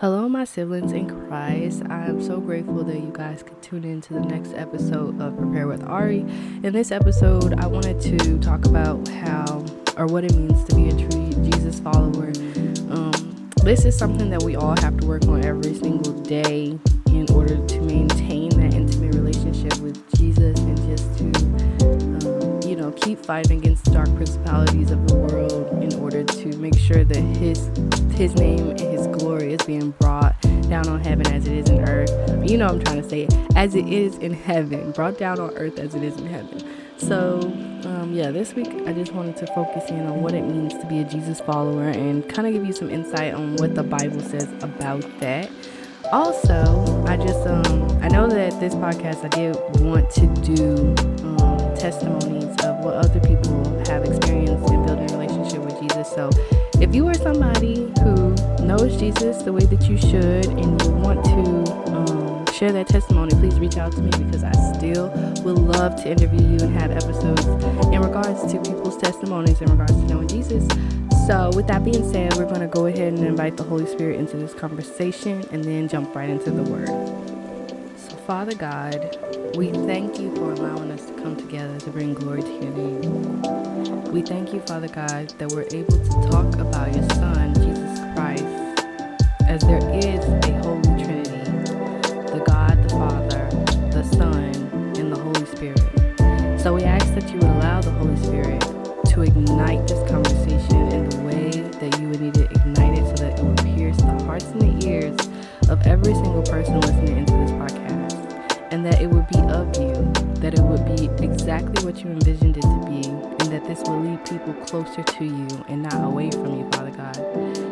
Hello, my siblings in Christ. I am so grateful that you guys could tune in to the next episode of Prepare with Ari. In this episode, I wanted to talk about how or what it means to be a true Jesus follower. Um, this is something that we all have to work on every single day in order to maintain that intimate relationship with Jesus and just to, um, you know, keep fighting against the dark principalities of the world in order to make sure that His His name glory is being brought down on heaven as it is in earth. You know, I'm trying to say as it is in heaven, brought down on earth as it is in heaven. So, um, yeah, this week I just wanted to focus in on what it means to be a Jesus follower and kind of give you some insight on what the Bible says about that. Also, I just um, I know that this podcast I did want to do um, testimonies of what other people have experienced in building a relationship with Jesus. So, if you are somebody who knows Jesus the way that you should and you want to um, share that testimony, please reach out to me because I still would love to interview you and have episodes in regards to people's testimonies in regards to knowing Jesus. So, with that being said, we're going to go ahead and invite the Holy Spirit into this conversation and then jump right into the Word. So, Father God, we thank you for allowing us to come together to bring glory to your name. We thank you, Father God, that we're able to talk about your Son, Jesus Christ, as there is a Holy Trinity the God, the Father, the Son, and the Holy Spirit. So we ask that you would allow the Holy Spirit to ignite this conversation in the way that you would need to ignite it so that it would pierce the hearts and the ears of every single person listening into this podcast. And that it would be of you, that it would be exactly what you envisioned it to be, and that this will lead people closer to you and not away from you, Father God.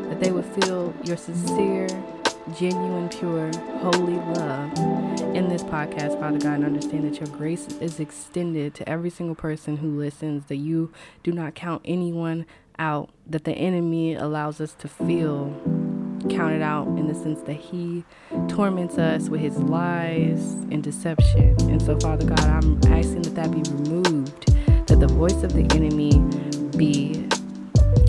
That they would feel your sincere, genuine, pure, holy love in this podcast, Father God, and understand that your grace is extended to every single person who listens, that you do not count anyone out, that the enemy allows us to feel counted out in the sense that he torments us with his lies and deception. And so, Father God, I'm asking that that be removed, that the voice of the enemy be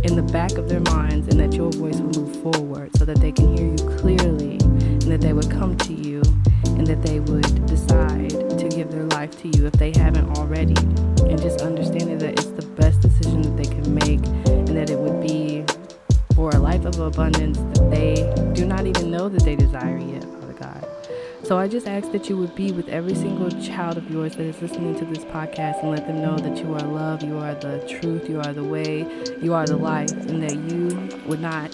in the back of their minds and that your voice will move forward so that they can hear you clearly and that they would come to you and that they would decide to give their life to you if they haven't already and just understanding that it's the best decision that they can make and that it would be for a life of abundance that they do not even know that they desire yet. So I just ask that you would be with every single child of yours that is listening to this podcast and let them know that you are love, you are the truth, you are the way, you are the life, and that you would not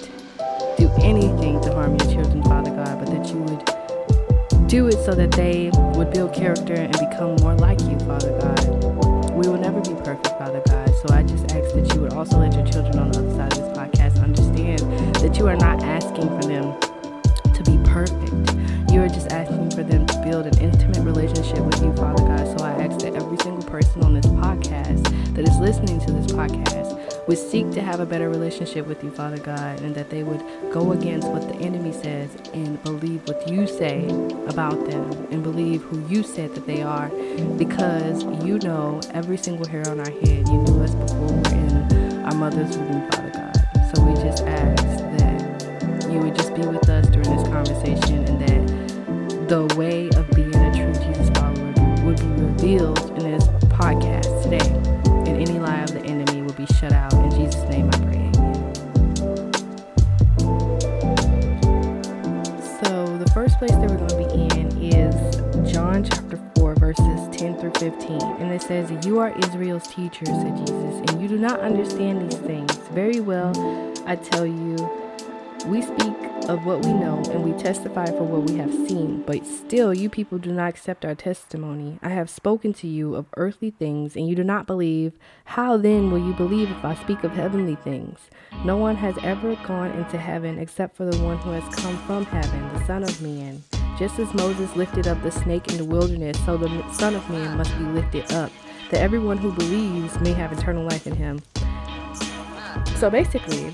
do anything to harm your children, Father God, but that you would do it so that they would build character and become more like you, Father God. We will never be perfect, Father God. So I just ask that you would also let your children on the other side of this podcast understand that you are not asking for them to be perfect. You are just asking for them to build an intimate relationship with you, Father God. So I ask that every single person on this podcast that is listening to this podcast would seek to have a better relationship with you, Father God, and that they would go against what the enemy says and believe what you say about them and believe who you said that they are because you know every single hair on our head. You knew us before we were in our mother's womb, Father God. So we just ask that you would just be with us during this conversation and that the way of being a true Jesus follower would be revealed in this podcast today. And any lie of the enemy will be shut out. In Jesus' name I pray. So the first place that we're going to be in is John chapter 4, verses 10 through 15. And it says, You are Israel's teacher, said Jesus, and you do not understand these things. Very well, I tell you, we speak of what we know and we testify for what we have seen, but still you people do not accept our testimony. I have spoken to you of earthly things and you do not believe. How then will you believe if I speak of heavenly things? No one has ever gone into heaven except for the one who has come from heaven, the Son of Man. Just as Moses lifted up the snake in the wilderness, so the Son of Man must be lifted up, that everyone who believes may have eternal life in him. So basically,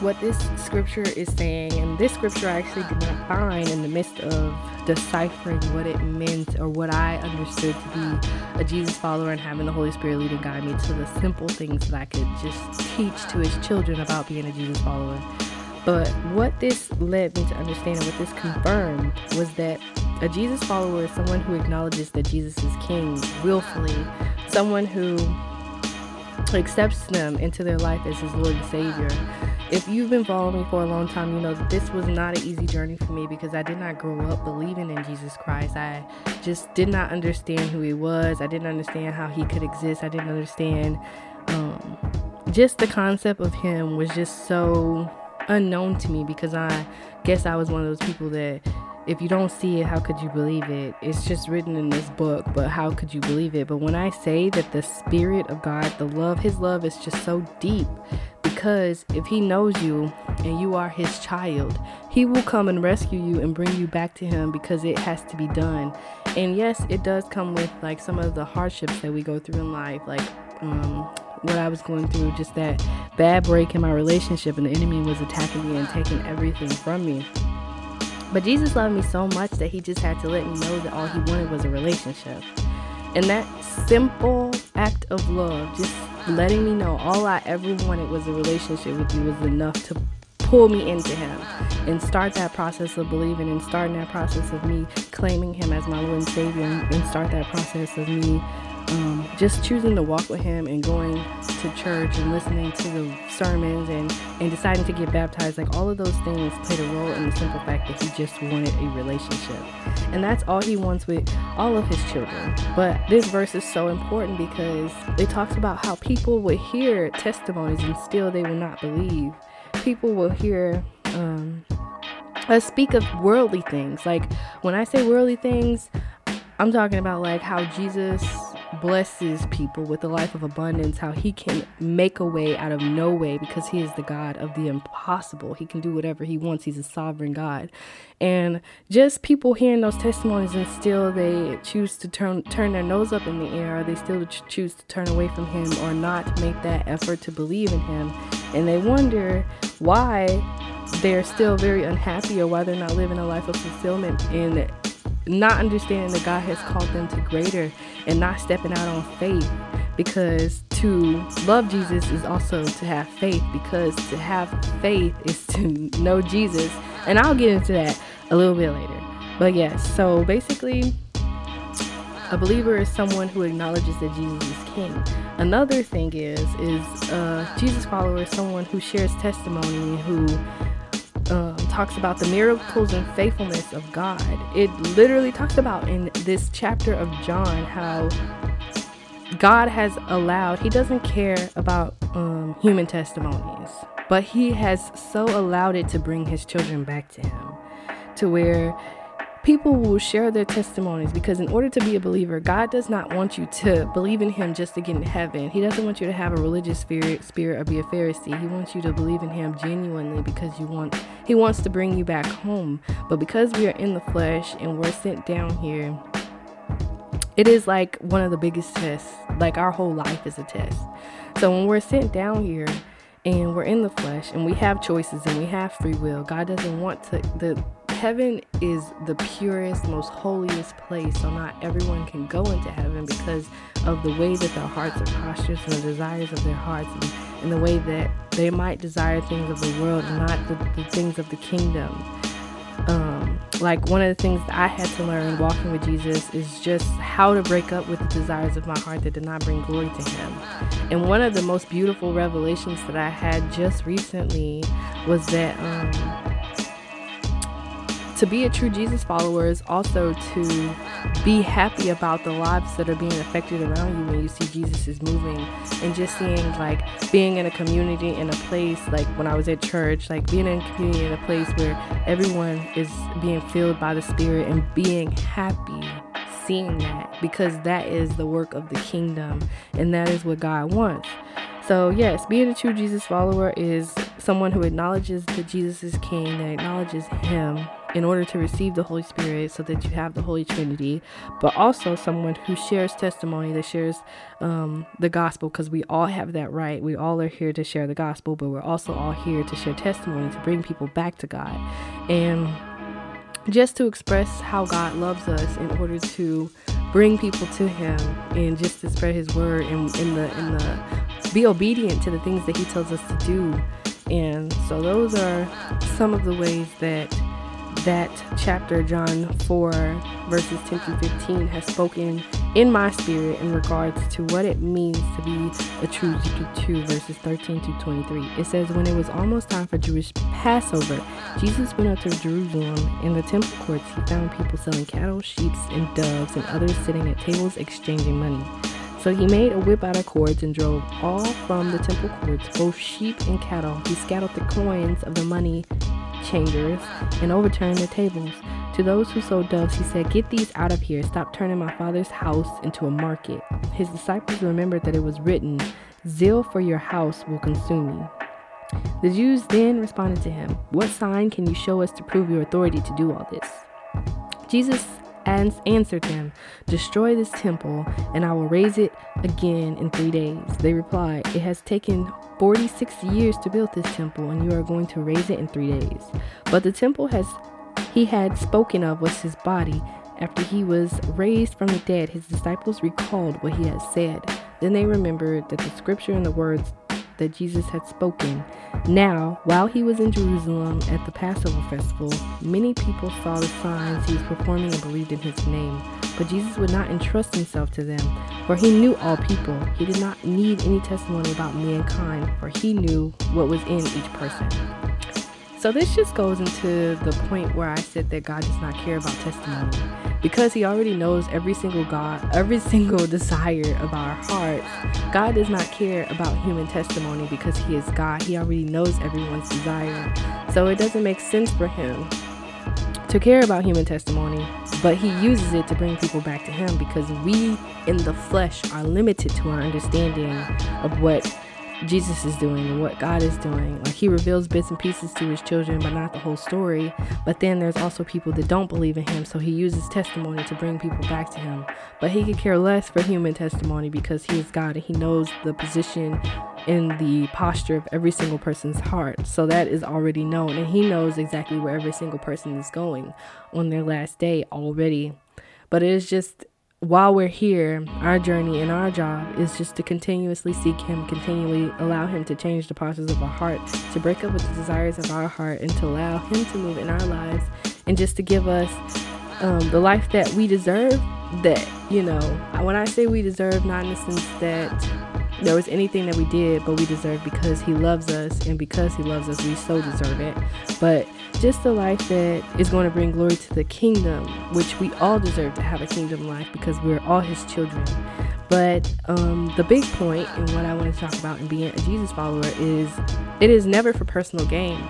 what this scripture is saying, and this scripture I actually did not find in the midst of deciphering what it meant or what I understood to be a Jesus follower and having the Holy Spirit lead and guide me to the simple things that I could just teach to his children about being a Jesus follower. But what this led me to understand and what this confirmed was that a Jesus follower is someone who acknowledges that Jesus is king willfully, someone who accepts them into their life as his Lord and Savior. If you've been following me for a long time, you know that this was not an easy journey for me because I did not grow up believing in Jesus Christ. I just did not understand who he was. I didn't understand how he could exist. I didn't understand um, just the concept of him was just so unknown to me because I guess I was one of those people that if you don't see it, how could you believe it? It's just written in this book, but how could you believe it? But when I say that the Spirit of God, the love, His love is just so deep because if He knows you and you are His child, He will come and rescue you and bring you back to Him because it has to be done. And yes, it does come with like some of the hardships that we go through in life, like, um, what I was going through, just that bad break in my relationship, and the enemy was attacking me and taking everything from me. But Jesus loved me so much that he just had to let me know that all he wanted was a relationship. And that simple act of love, just letting me know all I ever wanted was a relationship with you, was enough to pull me into him and start that process of believing and starting that process of me claiming him as my Lord and Savior and start that process of me um, just choosing to walk with him and going to church and listening to the sermons and, and deciding to get baptized, like all of those things played a role in the simple fact that he just wanted a relationship. And that's all he wants with all of his children. But this verse is so important because it talks about how people will hear testimonies and still they will not believe. People will hear um, us speak of worldly things. Like when I say worldly things, I'm talking about like how Jesus blesses people with a life of abundance, how he can make a way out of no way because he is the God of the impossible. He can do whatever he wants. He's a sovereign God. And just people hearing those testimonies and still they choose to turn turn their nose up in the air, or they still choose to turn away from him or not make that effort to believe in him. And they wonder why they're still very unhappy or why they're not living a life of fulfillment in not understanding that God has called them to greater and not stepping out on faith. Because to love Jesus is also to have faith because to have faith is to know Jesus. And I'll get into that a little bit later. But yes so basically a believer is someone who acknowledges that Jesus is king. Another thing is is a Jesus follower is someone who shares testimony who um, talks about the miracles and faithfulness of God. It literally talks about in this chapter of John how God has allowed, He doesn't care about um, human testimonies, but He has so allowed it to bring His children back to Him to where people will share their testimonies because in order to be a believer god does not want you to believe in him just to get in heaven. He doesn't want you to have a religious spirit spirit or be a pharisee. He wants you to believe in him genuinely because you want he wants to bring you back home. But because we are in the flesh and we're sent down here it is like one of the biggest tests. Like our whole life is a test. So when we're sent down here and we're in the flesh and we have choices and we have free will god doesn't want to the heaven is the purest, most holiest place. So not everyone can go into heaven because of the way that their hearts are postured and the desires of their hearts and, and the way that they might desire things of the world and not the, the things of the kingdom. Um, like one of the things that I had to learn walking with Jesus is just how to break up with the desires of my heart that did not bring glory to Him. And one of the most beautiful revelations that I had just recently was that um, to be a true Jesus follower is also to be happy about the lives that are being affected around you when you see Jesus is moving and just seeing like being in a community in a place like when I was at church like being in a community in a place where everyone is being filled by the spirit and being happy seeing that because that is the work of the kingdom and that is what God wants. So, yes, being a true Jesus follower is someone who acknowledges that Jesus is king, that acknowledges him in order to receive the Holy Spirit so that you have the Holy Trinity, but also someone who shares testimony, that shares um, the gospel, because we all have that right. We all are here to share the gospel, but we're also all here to share testimony to bring people back to God. And just to express how God loves us in order to bring people to him and just to spread his word and in the in the be obedient to the things that he tells us to do. And so those are some of the ways that that chapter, John 4, verses 10 through 15, has spoken in my spirit in regards to what it means to be a true GP2, verses 13 to 23. It says, When it was almost time for Jewish Passover, Jesus went up to Jerusalem. In the temple courts, he found people selling cattle, sheep, and doves, and others sitting at tables exchanging money. So he made a whip out of cords and drove all from the temple courts, both sheep and cattle. He scattered the coins of the money changers and overturned the tables. To those who sold doves, he said, Get these out of here. Stop turning my father's house into a market. His disciples remembered that it was written, Zeal for your house will consume me. The Jews then responded to him, What sign can you show us to prove your authority to do all this? Jesus answered them, Destroy this temple, and I will raise it again in three days. They replied, It has taken 46 years to build this temple, and you are going to raise it in three days. But the temple has he had spoken of was his body. After he was raised from the dead, his disciples recalled what he had said. Then they remembered that the scripture and the words that Jesus had spoken. Now, while he was in Jerusalem at the Passover festival, many people saw the signs he was performing and believed in his name. But Jesus would not entrust himself to them, for he knew all people. He did not need any testimony about mankind, for he knew what was in each person. So this just goes into the point where I said that God does not care about testimony because he already knows every single God, every single desire of our hearts. God does not care about human testimony because he is God. He already knows everyone's desire. So it doesn't make sense for him to care about human testimony, but he uses it to bring people back to him because we in the flesh are limited to our understanding of what Jesus is doing and what God is doing. Like he reveals bits and pieces to his children, but not the whole story. But then there's also people that don't believe in him, so he uses testimony to bring people back to him. But he could care less for human testimony because he is God and he knows the position in the posture of every single person's heart. So that is already known, and he knows exactly where every single person is going on their last day already. But it is just while we're here, our journey and our job is just to continuously seek Him, continually allow Him to change the postures of our heart, to break up with the desires of our heart, and to allow Him to move in our lives, and just to give us um, the life that we deserve. That, you know, when I say we deserve, not in the sense that there was anything that we did, but we deserve because He loves us, and because He loves us, we so deserve it. But just a life that is going to bring glory to the kingdom, which we all deserve to have a kingdom life because we're all His children. But um, the big point and what I want to talk about in being a Jesus follower is it is never for personal gain.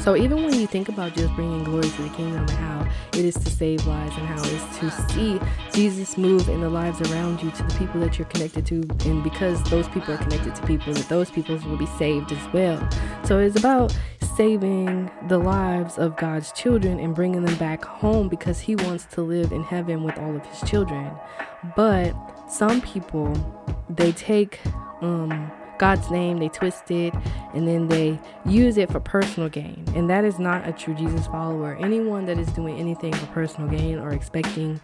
So even when you think about just bringing glory to the kingdom and how it is to save lives and how it is to see Jesus move in the lives around you to the people that you're connected to, and because those people are connected to people, that those people will be saved as well. So it's about saving the lives of God's children and bringing them back home because He wants to live in heaven with all of His children. But some people, they take um, God's name, they twist it, and then they use it for personal gain. And that is not a true Jesus follower. Anyone that is doing anything for personal gain or expecting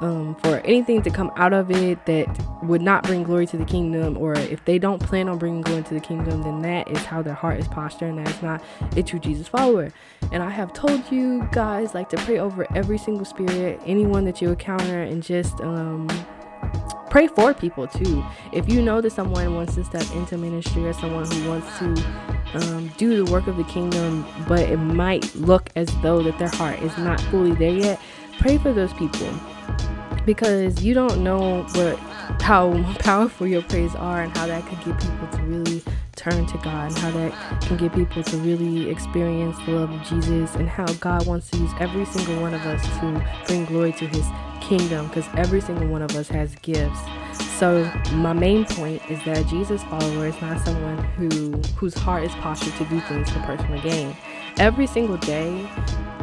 um, for anything to come out of it that would not bring glory to the kingdom, or if they don't plan on bringing glory to the kingdom, then that is how their heart is postured, and that is not a true Jesus follower. And I have told you guys like to pray over every single spirit, anyone that you encounter, and just um, pray for people too. If you know that someone wants to step into ministry or someone who wants to um, do the work of the kingdom, but it might look as though that their heart is not fully there yet, pray for those people because you don't know what how powerful your prayers are and how that could get people to really turn to God and how that can get people to really experience the love of Jesus and how God wants to use every single one of us to bring glory to his kingdom because every single one of us has gifts. So my main point is that Jesus follower is not someone who whose heart is postured to do things for personal gain. Every single day,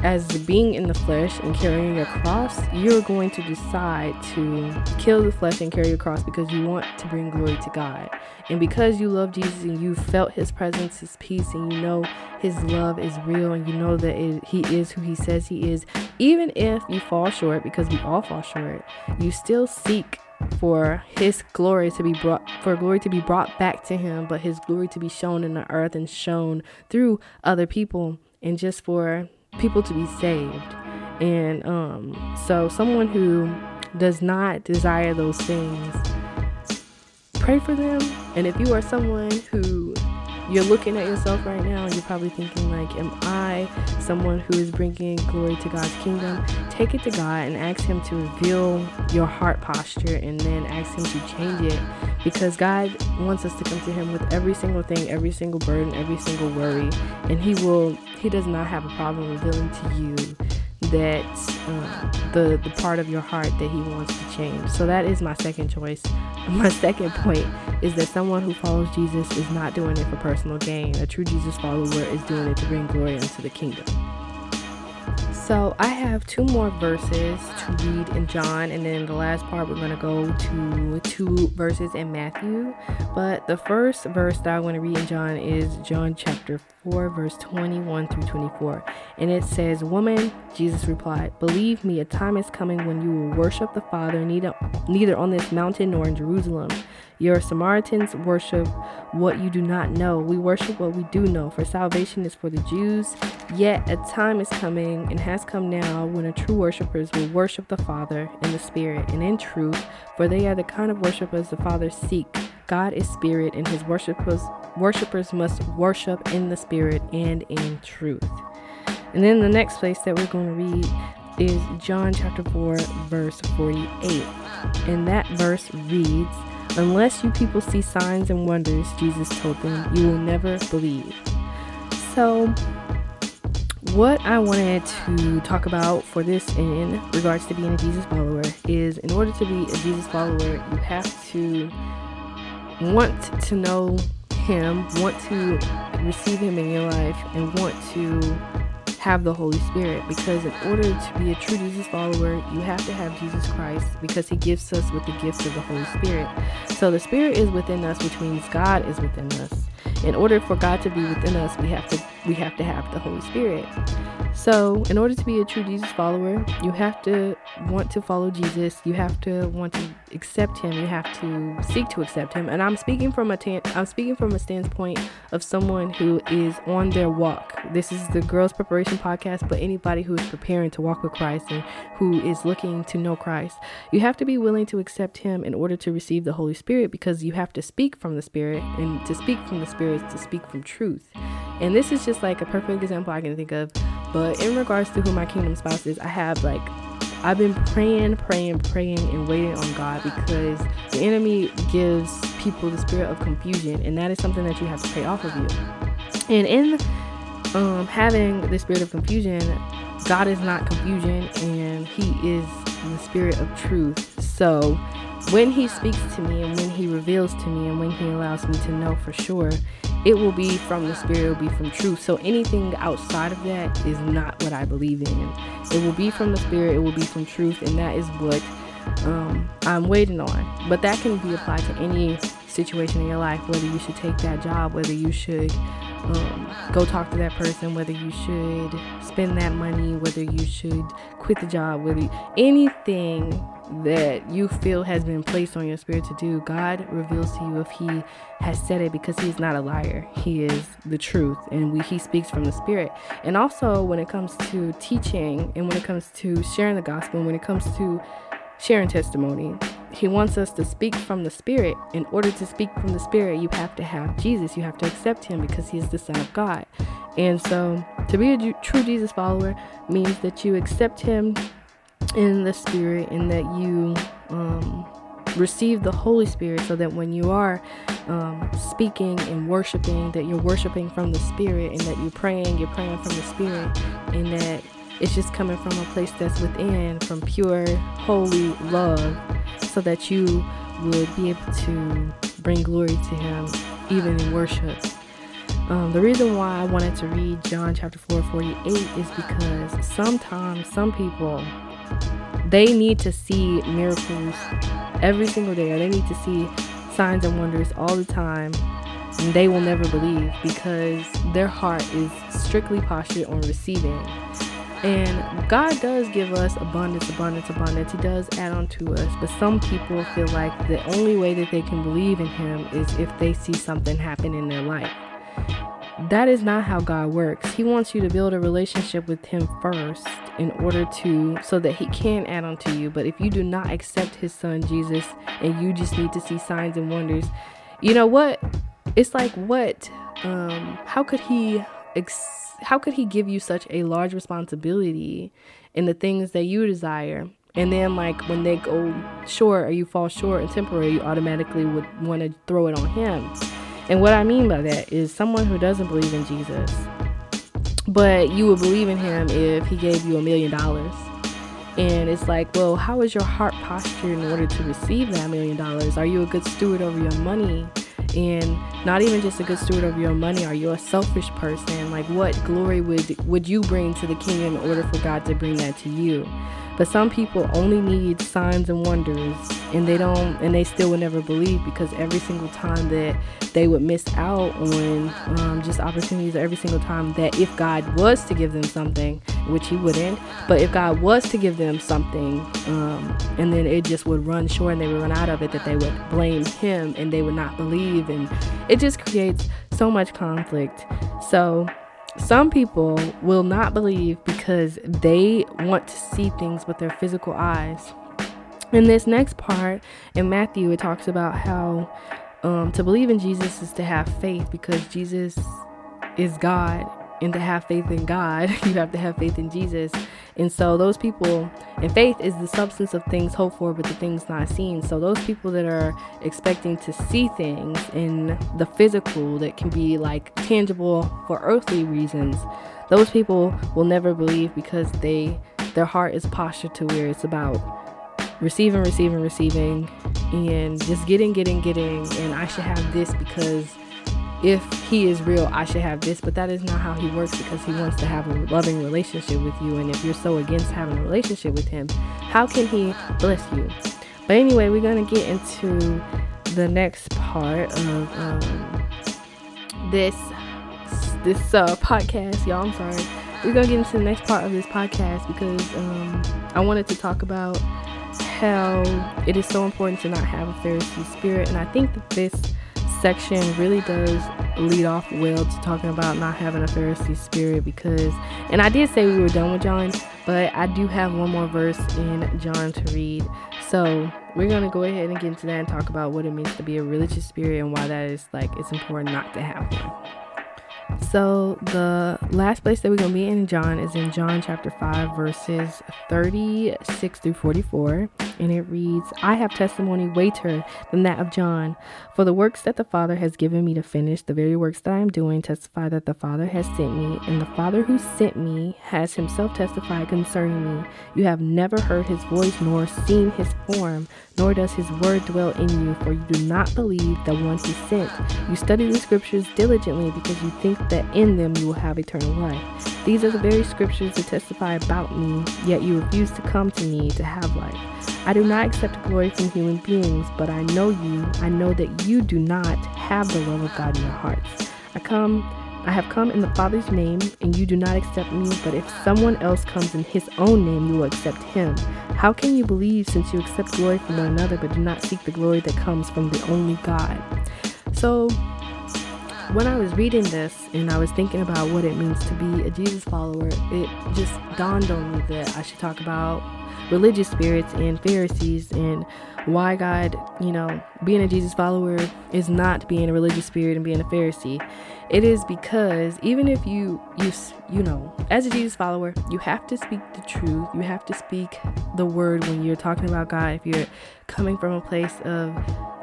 as being in the flesh and carrying a cross, you're going to decide to kill the flesh and carry your cross because you want to bring glory to God. And because you love Jesus and you felt his presence, his peace, and you know his love is real and you know that it, he is who he says he is, even if you fall short, because we all fall short, you still seek for his glory to be brought for glory to be brought back to him but his glory to be shown in the earth and shown through other people and just for people to be saved. And um so someone who does not desire those things pray for them. And if you are someone who you're looking at yourself right now and you're probably thinking like am i someone who is bringing glory to god's kingdom? Take it to god and ask him to reveal your heart posture and then ask him to change it because god wants us to come to him with every single thing every single burden every single worry and he will he does not have a problem revealing to you that uh, the the part of your heart that he wants to change. So that is my second choice. My second point is that someone who follows Jesus is not doing it for personal gain. A true Jesus follower is doing it to bring glory into the kingdom. So I have two more verses to read in John, and then the last part we're going to go to two verses in Matthew. But the first verse that I want to read in John is John chapter 4, verse 21 through 24. And it says, Woman, Jesus replied, Believe me, a time is coming when you will worship the Father neither, neither on this mountain nor in Jerusalem. Your Samaritans worship what you do not know. We worship what we do know, for salvation is for the Jews. Yet a time is coming and has come now when the true worshippers will worship the Father in the Spirit and in truth, for they are the kind of worshippers the Father seeks. God is spirit, and his worshippers worshippers must worship in the spirit and in truth. And then the next place that we're going to read is John chapter 4, verse 48. And that verse reads, Unless you people see signs and wonders, Jesus told them, you will never believe. So, what I wanted to talk about for this in regards to being a Jesus follower is in order to be a Jesus follower, you have to want to know Him, want to receive Him in your life, and want to have the Holy Spirit because in order to be a true Jesus follower, you have to have Jesus Christ because he gifts us with the gift of the Holy Spirit. So the Spirit is within us, which means God is within us. In order for God to be within us, we have to we have to have the Holy Spirit. So, in order to be a true Jesus follower, you have to want to follow Jesus. You have to want to accept him. You have to seek to accept him. And I'm speaking from a ta- I'm speaking from a standpoint of someone who is on their walk. This is the Girls Preparation podcast, but anybody who is preparing to walk with Christ and who is looking to know Christ, you have to be willing to accept him in order to receive the Holy Spirit because you have to speak from the Spirit and to speak from the Spirit is to speak from truth. And this is just like a perfect example I can think of but in regards to who my kingdom spouse is, I have like I've been praying, praying, praying, and waiting on God because the enemy gives people the spirit of confusion, and that is something that you have to pray off of you. And in um, having the spirit of confusion, God is not confusion, and He is the spirit of truth. So when He speaks to me, and when He reveals to me, and when He allows me to know for sure, it will be from the spirit, it will be from truth. So anything outside of that is not what I believe in. It will be from the spirit, it will be from truth, and that is what um, I'm waiting on. But that can be applied to any situation in your life, whether you should take that job, whether you should um, go talk to that person, whether you should spend that money, whether you should quit the job, whether you, anything that you feel has been placed on your spirit to do, God reveals to you if He has said it because He is not a liar. He is the truth and we, He speaks from the Spirit. And also, when it comes to teaching and when it comes to sharing the gospel, and when it comes to sharing testimony, He wants us to speak from the Spirit. In order to speak from the Spirit, you have to have Jesus, you have to accept Him because He is the Son of God. And so, to be a true Jesus follower means that you accept Him in the Spirit and that you um, receive the Holy Spirit so that when you are um, speaking and worshiping, that you're worshiping from the Spirit and that you're praying, you're praying from the Spirit and that it's just coming from a place that's within, from pure, holy love, so that you would be able to bring glory to Him even in worship. Um, the reason why I wanted to read John chapter 4 48 is because sometimes some people they need to see miracles every single day, or they need to see signs and wonders all the time, and they will never believe because their heart is strictly postured on receiving. And God does give us abundance, abundance, abundance. He does add on to us. But some people feel like the only way that they can believe in Him is if they see something happen in their life. That is not how God works. He wants you to build a relationship with Him first in order to, so that He can add on to you. But if you do not accept His Son Jesus and you just need to see signs and wonders, you know what? It's like, what? Um, how could He ex- how could he give you such a large responsibility in the things that you desire and then like when they go short or you fall short and temporary you automatically would want to throw it on him and what i mean by that is someone who doesn't believe in jesus but you would believe in him if he gave you a million dollars. And it's like well how is your heart posture in order to receive that million dollars? Are you a good steward over your money? And not even just a good steward of your money are you a selfish person? Like what glory would would you bring to the kingdom in order for god to bring that to you but some people only need signs and wonders and they don't and they still would never believe because every single time that they would miss out on um, just opportunities every single time that if god was to give them something which he wouldn't but if god was to give them something um, and then it just would run short and they would run out of it that they would blame him and they would not believe. And it just creates so much conflict. So some people will not believe because they want to see things with their physical eyes. In this next part in Matthew, it talks about how um, to believe in Jesus is to have faith because Jesus is God and to have faith in God, you have to have faith in Jesus. And so those people, and faith is the substance of things hoped for, but the things not seen. So those people that are expecting to see things in the physical that can be like tangible for earthly reasons, those people will never believe because they their heart is postured to where it's about receiving, receiving, receiving, and just getting, getting, getting, and I should have this because if he is real, I should have this. But that is not how he works because he wants to have a loving relationship with you. And if you're so against having a relationship with him, how can he bless you? But anyway, we're going to get into the next part of um, this this uh, podcast. Y'all, I'm sorry. We're going to get into the next part of this podcast because um, I wanted to talk about how it is so important to not have a Pharisee spirit. And I think that this section really does lead off well to talking about not having a Pharisee spirit because, and I did say we were done with John, but I do have one more verse in John to read. So we're going to go ahead and get into that and talk about what it means to be a religious spirit and why that is like it's important not to have one. So, the last place that we're going to be in John is in John chapter 5, verses 36 through 44. And it reads, I have testimony greater than that of John. For the works that the Father has given me to finish, the very works that I am doing, testify that the Father has sent me. And the Father who sent me has himself testified concerning me. You have never heard his voice nor seen his form nor does his word dwell in you, for you do not believe the one he sent. You study the scriptures diligently because you think that in them you will have eternal life. These are the very scriptures that testify about me, yet you refuse to come to me to have life. I do not accept glory from human beings, but I know you. I know that you do not have the love of God in your hearts. I come I have come in the Father's name, and you do not accept me, but if someone else comes in his own name, you will accept him. How can you believe since you accept glory from one another, but do not seek the glory that comes from the only God? So, when I was reading this and I was thinking about what it means to be a Jesus follower, it just dawned on me that I should talk about religious spirits and Pharisees and why God, you know, being a Jesus follower is not being a religious spirit and being a Pharisee. It is because even if you you you know, as a Jesus follower, you have to speak the truth. You have to speak the word when you're talking about God. If you're coming from a place of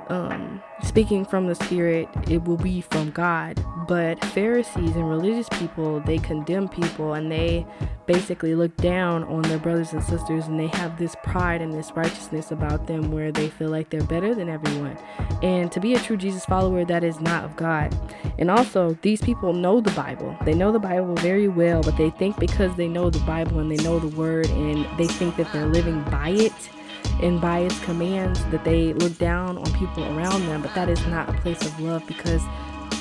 um, speaking from the Spirit, it will be from God. But Pharisees and religious people, they condemn people and they basically look down on their brothers and sisters and they have this pride and this righteousness about them where they feel like they're better than everyone. And to be a true Jesus follower, that is not of God. And also, these people know the Bible. They know the Bible very well, but they think because they know the Bible and they know the Word and they think that they're living by it and its commands that they look down on people around them, but that is not a place of love because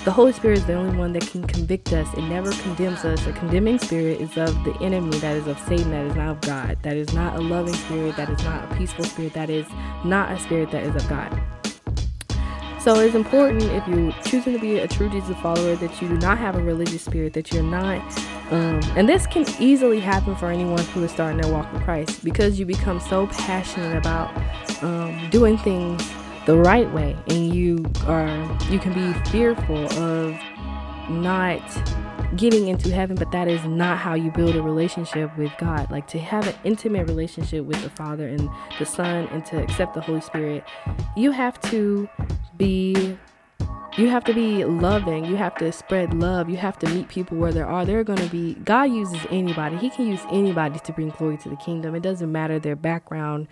the Holy Spirit is the only one that can convict us. It never condemns us. A condemning spirit is of the enemy, that is of Satan, that is not of God. That is not a loving spirit, that is not a peaceful spirit, that is not a spirit that is of God. So it's important if you're choosing to be a true Jesus follower that you do not have a religious spirit, that you're not, um, and this can easily happen for anyone who is starting their walk with Christ because you become so passionate about um, doing things the right way, and you are you can be fearful of not getting into heaven, but that is not how you build a relationship with God. Like to have an intimate relationship with the Father and the Son and to accept the Holy Spirit, you have to be you have to be loving. You have to spread love. You have to meet people where there are. There are going to be, God uses anybody. He can use anybody to bring glory to the kingdom. It doesn't matter their background,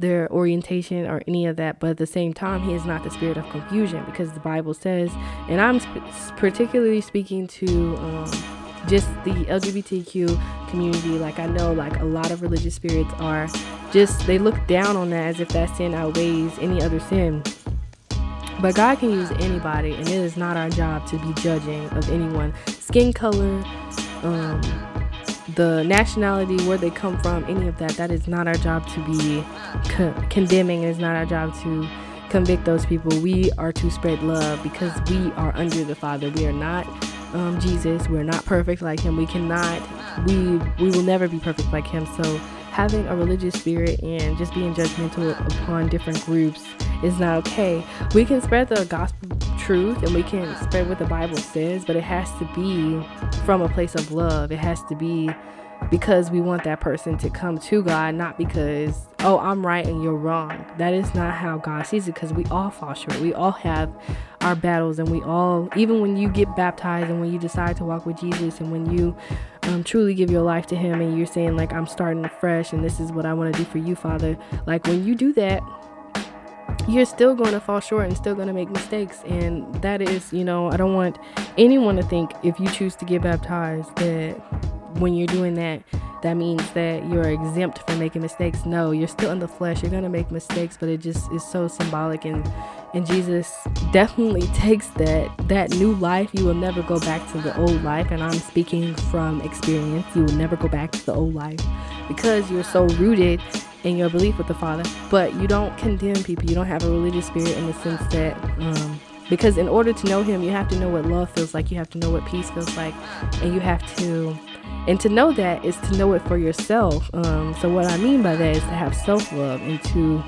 their orientation, or any of that. But at the same time, He is not the spirit of confusion because the Bible says, and I'm sp- particularly speaking to um, just the LGBTQ community. Like, I know, like, a lot of religious spirits are just, they look down on that as if that sin outweighs any other sin. But God can use anybody, and it is not our job to be judging of anyone. Skin color, um, the nationality, where they come from, any of that, that is not our job to be co- condemning. It is not our job to convict those people. We are to spread love because we are under the Father. We are not um, Jesus. We're not perfect like Him. We cannot, we, we will never be perfect like Him. So, having a religious spirit and just being judgmental upon different groups is not okay. We can spread the gospel truth and we can spread what the Bible says, but it has to be from a place of love. It has to be because we want that person to come to God, not because, oh, I'm right and you're wrong. That is not how God sees it because we all fall short. We all have our battles, and we all, even when you get baptized and when you decide to walk with Jesus and when you um, truly give your life to Him and you're saying, like, I'm starting afresh and this is what I want to do for you, Father. Like, when you do that, you're still going to fall short and still going to make mistakes. And that is, you know, I don't want anyone to think if you choose to get baptized that when you're doing that, that means that you're exempt from making mistakes. No, you're still in the flesh. You're going to make mistakes, but it just is so symbolic and and Jesus definitely takes that that new life. You will never go back to the old life, and I'm speaking from experience. You will never go back to the old life because you're so rooted in your belief with the Father. But you don't condemn people. You don't have a religious spirit in the sense that, um, because in order to know Him, you have to know what love feels like. You have to know what peace feels like, and you have to. And to know that is to know it for yourself. Um, so what I mean by that is to have self love and to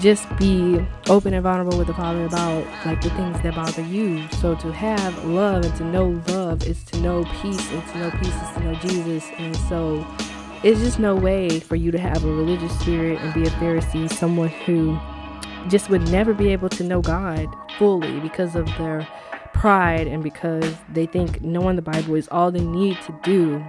just be open and vulnerable with the Father about like the things that bother you. So to have love and to know love is to know peace, and to know peace is to know Jesus. And so it's just no way for you to have a religious spirit and be a Pharisee, someone who just would never be able to know God fully because of their pride and because they think knowing the Bible is all they need to do.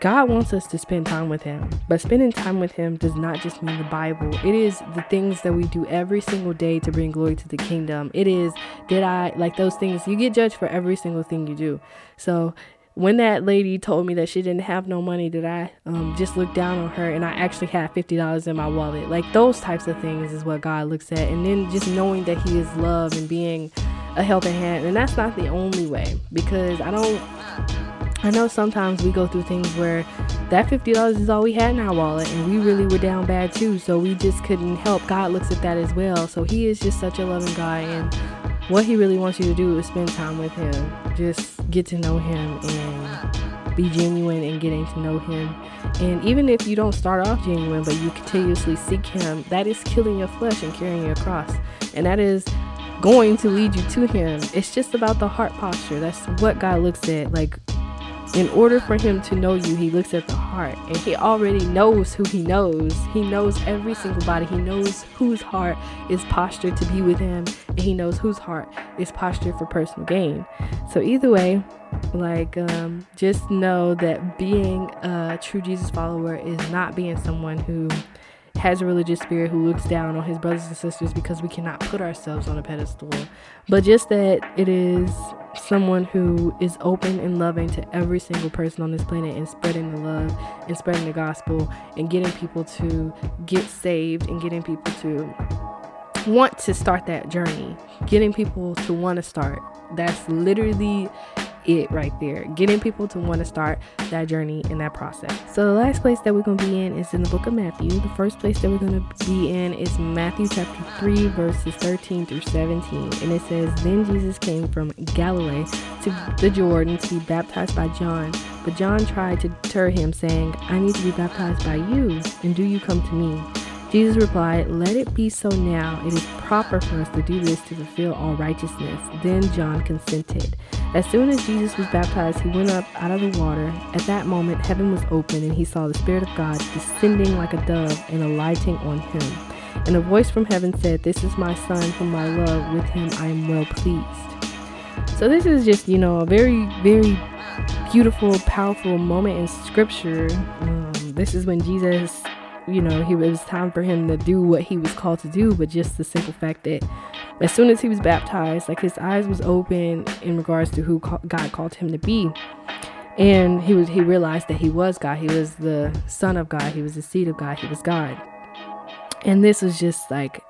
God wants us to spend time with Him, but spending time with Him does not just mean the Bible. It is the things that we do every single day to bring glory to the kingdom. It is, did I, like those things, you get judged for every single thing you do. So when that lady told me that she didn't have no money, did I um, just look down on her and I actually had $50 in my wallet? Like those types of things is what God looks at. And then just knowing that He is love and being a helping hand. And that's not the only way because I don't, I know sometimes we go through things where that $50 is all we had in our wallet and we really were down bad too. So we just couldn't help. God looks at that as well. So He is just such a loving guy. And what he really wants you to do is spend time with him. Just get to know him and be genuine in getting to know him. And even if you don't start off genuine, but you continuously seek him, that is killing your flesh and carrying your cross. And that is going to lead you to him. It's just about the heart posture. That's what God looks at. Like in order for him to know you, he looks at the heart. And he already knows who he knows. He knows every single body. He knows whose heart is postured to be with him. And he knows whose heart is postured for personal gain. So, either way, like, um, just know that being a true Jesus follower is not being someone who has a religious spirit who looks down on his brothers and sisters because we cannot put ourselves on a pedestal, but just that it is someone who is open and loving to every single person on this planet and spreading the love and spreading the gospel and getting people to get saved and getting people to want to start that journey, getting people to want to start. That's literally it right there. Getting people to want to start that journey and that process. So the last place that we're going to be in is in the book of Matthew. The first place that we're going to be in is Matthew chapter 3 verses 13 through 17. And it says, "Then Jesus came from Galilee to the Jordan to be baptized by John. But John tried to deter him, saying, I need to be baptized by you, and do you come to me?" Jesus replied, Let it be so now. It is proper for us to do this to fulfill all righteousness. Then John consented. As soon as Jesus was baptized, he went up out of the water. At that moment, heaven was opened, and he saw the Spirit of God descending like a dove and alighting on him. And a voice from heaven said, This is my Son, whom I love. With him I am well pleased. So, this is just, you know, a very, very beautiful, powerful moment in Scripture. Um, this is when Jesus you know, he, it was time for him to do what he was called to do, but just the simple fact that as soon as he was baptized, like his eyes was open in regards to who God called him to be. And he was he realized that he was God. He was the son of God. He was the seed of God. He was God. And this was just like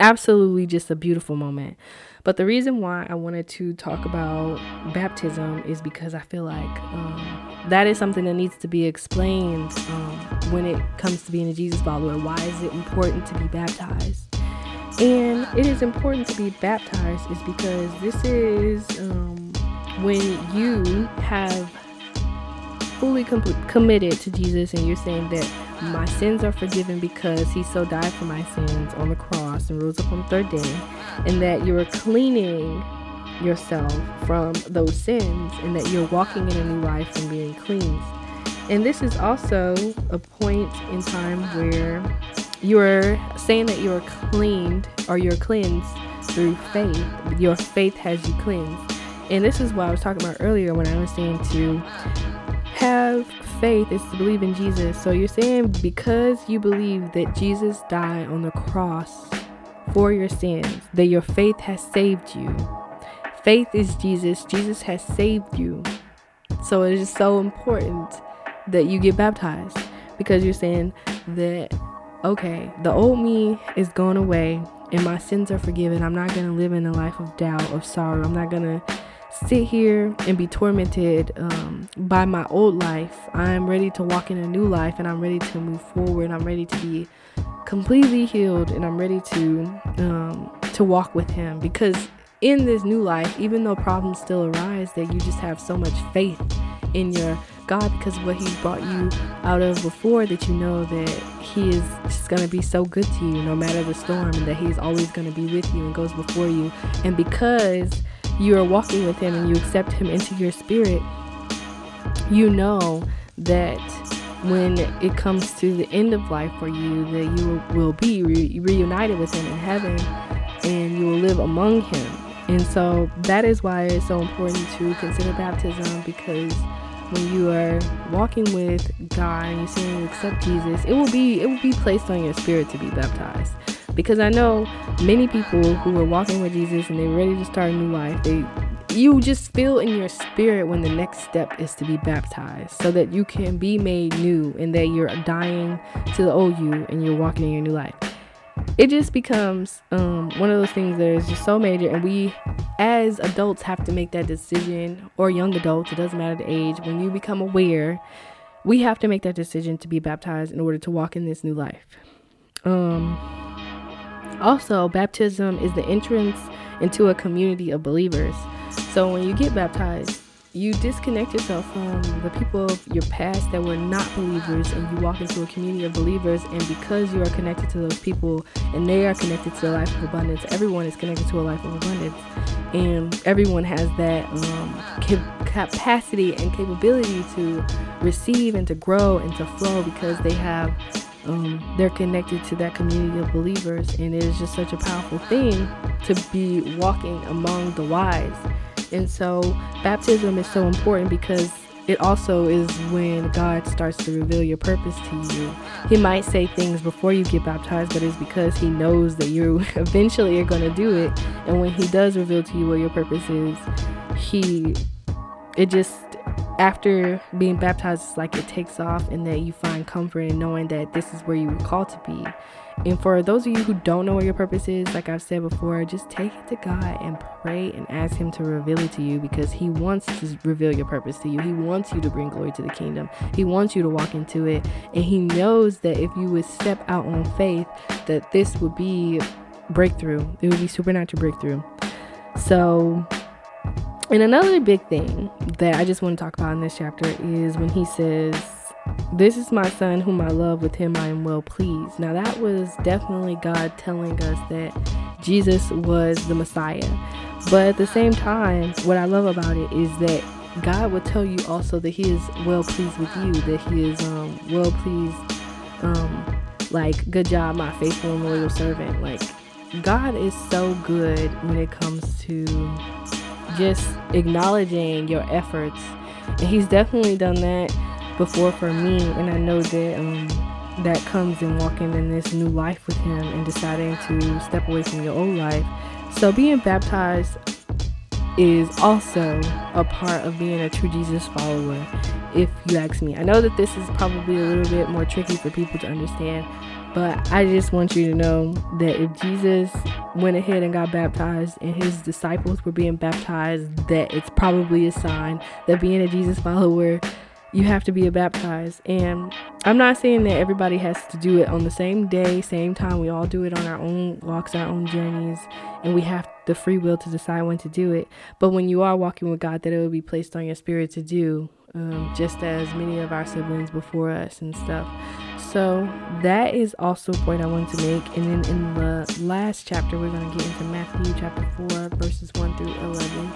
absolutely just a beautiful moment. But the reason why I wanted to talk about baptism is because I feel like um, that is something that needs to be explained um, when it comes to being a Jesus follower. Why is it important to be baptized? And it is important to be baptized is because this is um, when you have fully com- committed to Jesus and you're saying that my sins are forgiven because he so died for my sins on the cross and rose up on the third day, and that you're cleaning yourself from those sins and that you're walking in a new life and being cleansed. And this is also a point in time where you're saying that you're cleaned or you're cleansed through faith. Your faith has you cleansed. And this is what I was talking about earlier when I was saying to have faith is to believe in Jesus. So you're saying because you believe that Jesus died on the cross for your sins, that your faith has saved you. Faith is Jesus. Jesus has saved you. So it is so important that you get baptized because you're saying that, okay, the old me is going away and my sins are forgiven. I'm not going to live in a life of doubt, of sorrow. I'm not going to sit here and be tormented um, by my old life. I'm ready to walk in a new life and I'm ready to move forward. I'm ready to be completely healed and I'm ready to um, to walk with him because in this new life, even though problems still arise, that you just have so much faith in your God because what He brought you out of before, that you know that He is just going to be so good to you no matter the storm, and that He's always going to be with you and goes before you. And because you are walking with Him and you accept Him into your spirit, you know that when it comes to the end of life for you, that you will be re- reunited with Him in heaven and you will live among Him and so that is why it's so important to consider baptism because when you are walking with God and you're saying you accept Jesus, it will be it will be placed on your spirit to be baptized. Because I know many people who are walking with Jesus and they're ready to start a new life, they you just feel in your spirit when the next step is to be baptized so that you can be made new and that you're dying to the old you and you're walking in your new life it just becomes um, one of those things that is just so major and we as adults have to make that decision or young adults it doesn't matter the age when you become aware we have to make that decision to be baptized in order to walk in this new life. Um, also baptism is the entrance into a community of believers. So when you get baptized you disconnect yourself from the people of your past that were not believers and you walk into a community of believers and because you are connected to those people and they are connected to a life of abundance everyone is connected to a life of abundance. And everyone has that um, capacity and capability to receive and to grow and to flow because they have um, they're connected to that community of believers. And it is just such a powerful thing to be walking among the wise and so baptism is so important because it also is when God starts to reveal your purpose to you. He might say things before you get baptized, but it's because He knows that you eventually are going to do it. And when He does reveal to you what your purpose is, He, it just, after being baptized, it's like it takes off and that you find comfort in knowing that this is where you were called to be. And for those of you who don't know what your purpose is, like I've said before, just take it to God and pray and ask Him to reveal it to you because He wants to reveal your purpose to you. He wants you to bring glory to the kingdom. He wants you to walk into it. And He knows that if you would step out on faith, that this would be breakthrough. It would be supernatural breakthrough. So, and another big thing that I just want to talk about in this chapter is when he says, This is my son whom I love, with him I am well pleased. Now, that was definitely God telling us that Jesus was the Messiah. But at the same time, what I love about it is that God will tell you also that He is well pleased with you, that He is um, well pleased, um, like, good job, my faithful and loyal servant. Like, God is so good when it comes to just acknowledging your efforts. And He's definitely done that before for me. And I know that um, that comes in walking in this new life with Him and deciding to step away from your old life. So being baptized is also a part of being a true Jesus follower, if you ask me. I know that this is probably a little bit more tricky for people to understand, but I just want you to know that if Jesus went ahead and got baptized and his disciples were being baptized, that it's probably a sign that being a Jesus follower, you have to be baptized. And I'm not saying that everybody has to do it on the same day, same time. We all do it on our own walks, our own journeys, and we have the free will to decide when to do it. But when you are walking with God, that it will be placed on your spirit to do, um, just as many of our siblings before us and stuff. So that is also a point I wanted to make. And then in the last chapter, we're going to get into Matthew chapter 4, verses 1 through 11.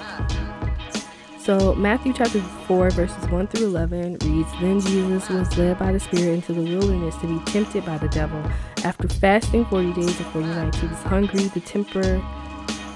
So Matthew chapter 4, verses 1 through 11 reads Then Jesus was led by the Spirit into the wilderness to be tempted by the devil. After fasting 40 days and 40 nights, he was hungry. The temper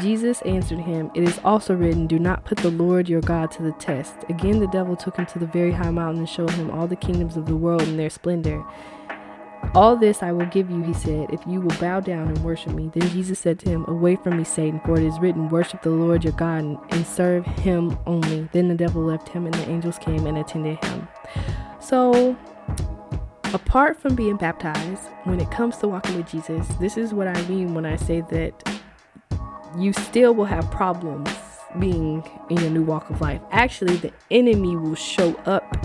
Jesus answered him, It is also written, Do not put the Lord your God to the test. Again, the devil took him to the very high mountain and showed him all the kingdoms of the world and their splendor. All this I will give you, he said, if you will bow down and worship me. Then Jesus said to him, Away from me, Satan, for it is written, Worship the Lord your God and serve him only. Then the devil left him, and the angels came and attended him. So, apart from being baptized, when it comes to walking with Jesus, this is what I mean when I say that you still will have problems being in your new walk of life. Actually, the enemy will show up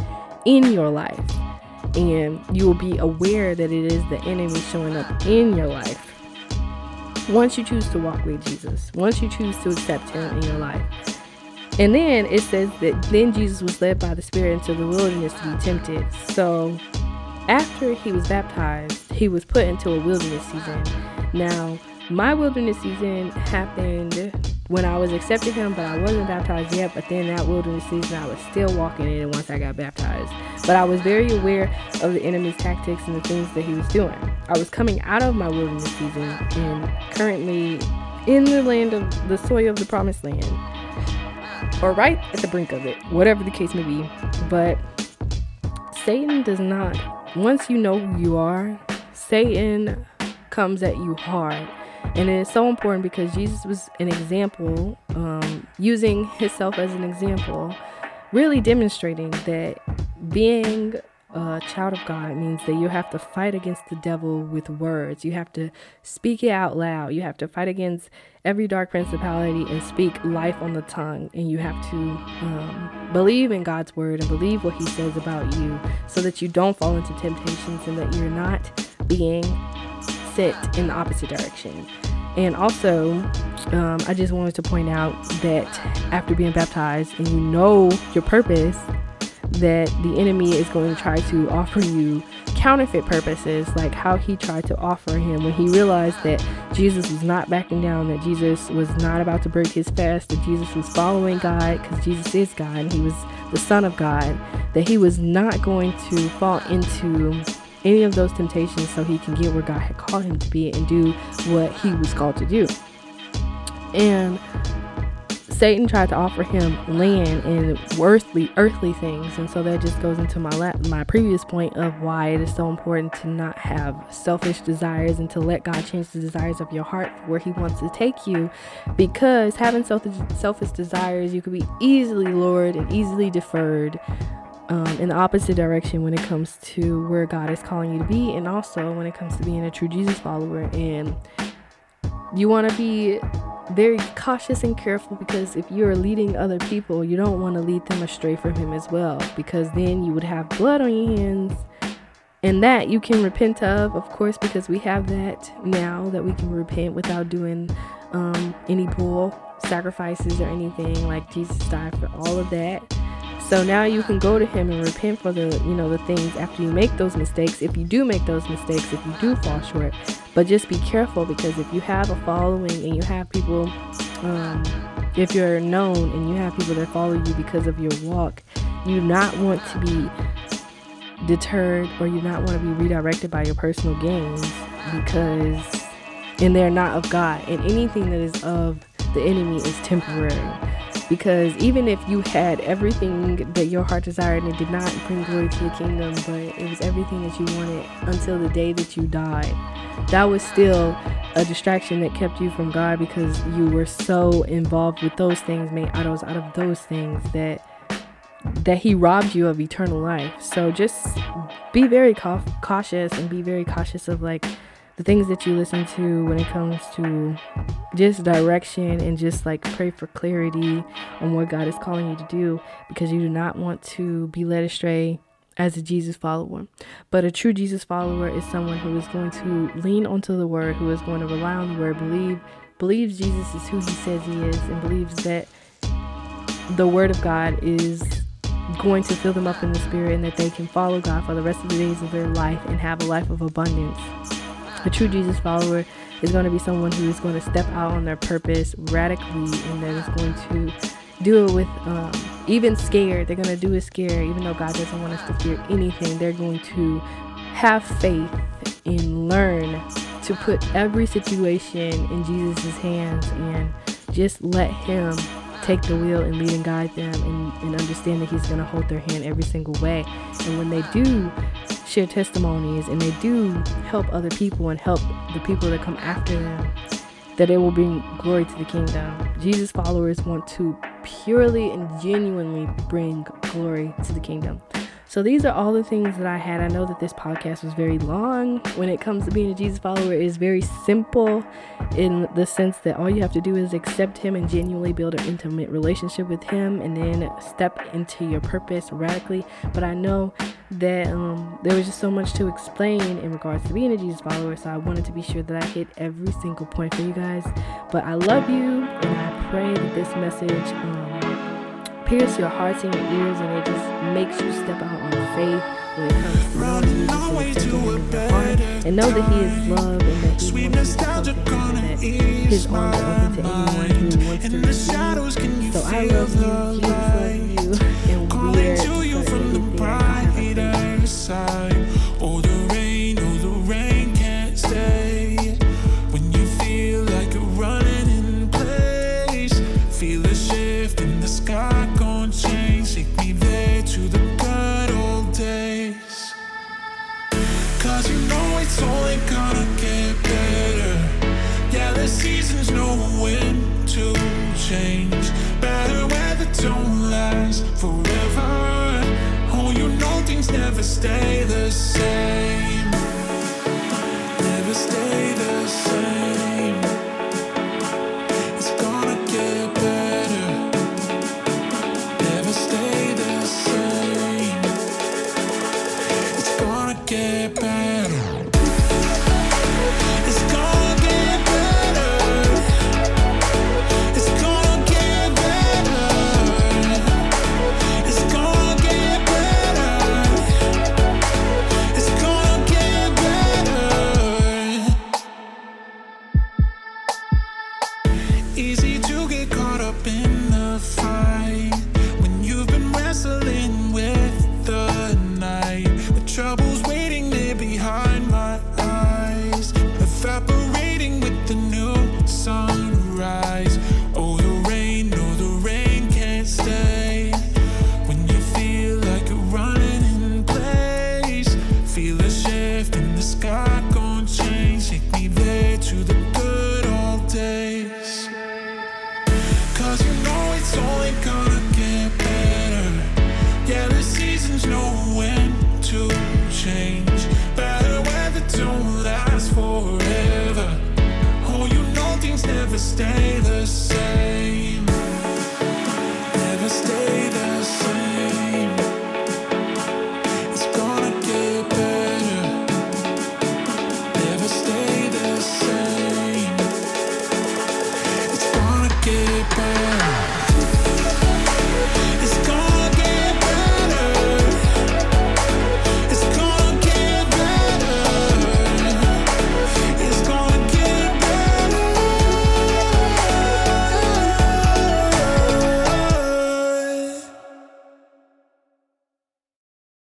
in your life, and you will be aware that it is the enemy showing up in your life. Once you choose to walk with Jesus, once you choose to accept Him in your life. And then it says that then Jesus was led by the Spirit into the wilderness to be tempted. So after he was baptized, he was put into a wilderness season. Now, my wilderness season happened when I was accepting him, but I wasn't baptized yet. But then that wilderness season, I was still walking in it once I got baptized. But I was very aware of the enemy's tactics and the things that he was doing. I was coming out of my wilderness season and currently in the land of the soil of the promised land, or right at the brink of it, whatever the case may be. But Satan does not, once you know who you are, Satan comes at you hard and it's so important because Jesus was an example, um, using himself as an example, really demonstrating that being a child of God means that you have to fight against the devil with words. You have to speak it out loud. You have to fight against every dark principality and speak life on the tongue. And you have to um, believe in God's word and believe what He says about you so that you don't fall into temptations and that you're not being set in the opposite direction. And also, um, I just wanted to point out that after being baptized and you know your purpose, that the enemy is going to try to offer you counterfeit purposes, like how he tried to offer him when he realized that Jesus was not backing down, that Jesus was not about to break his fast, that Jesus was following God because Jesus is God, and he was the Son of God, that he was not going to fall into any of those temptations so he can get where God had called him to be and do what he was called to do. And Satan tried to offer him land and earthly earthly things, and so that just goes into my la- my previous point of why it is so important to not have selfish desires and to let God change the desires of your heart for where He wants to take you, because having selfish selfish desires, you could be easily lured and easily deferred. Um, in the opposite direction when it comes to where God is calling you to be, and also when it comes to being a true Jesus follower. And you want to be very cautious and careful because if you're leading other people, you don't want to lead them astray from Him as well, because then you would have blood on your hands. And that you can repent of, of course, because we have that now that we can repent without doing um, any bull sacrifices or anything. Like Jesus died for all of that. So now you can go to him and repent for the, you know, the things after you make those mistakes. If you do make those mistakes, if you do fall short, but just be careful because if you have a following and you have people, um, if you're known and you have people that follow you because of your walk, you do not want to be deterred or you not want to be redirected by your personal gains because and they're not of God and anything that is of the enemy is temporary because even if you had everything that your heart desired and it did not bring glory to the kingdom, but it was everything that you wanted until the day that you died, that was still a distraction that kept you from God because you were so involved with those things, made idols out of those things that that he robbed you of eternal life. So just be very cautious and be very cautious of like the things that you listen to when it comes to just direction and just like pray for clarity on what God is calling you to do because you do not want to be led astray as a Jesus follower. But a true Jesus follower is someone who is going to lean onto the word, who is going to rely on the word, believe believes Jesus is who he says he is and believes that the word of God is going to fill them up in the spirit and that they can follow God for the rest of the days of their life and have a life of abundance. A true Jesus follower is going to be someone who is going to step out on their purpose radically and that is going to do it with um, even scared. They're going to do it scared, even though God doesn't want us to fear anything. They're going to have faith and learn to put every situation in Jesus' hands and just let Him take the wheel and lead and guide them and, and understand that He's going to hold their hand every single way. And when they do share testimonies and they do help other people and help the people that come after them, that it will bring glory to the kingdom. Jesus followers want to purely and genuinely bring glory to the kingdom. So these are all the things that I had. I know that this podcast was very long. When it comes to being a Jesus follower, is very simple in the sense that all you have to do is accept him and genuinely build an intimate relationship with him and then step into your purpose radically. But I know that um, there was just so much to explain in regards to being a Jesus follower, so I wanted to be sure that I hit every single point for you guys. But I love you, and I pray that this message um, pierce your hearts and your ears, and it just makes you step out on faith when it comes to knowing Jesus and in your heart, and know that He is love and that He wants to come and that His arms are open to anyone who wants to receive you. So I love you, Jesus loves you, and we're going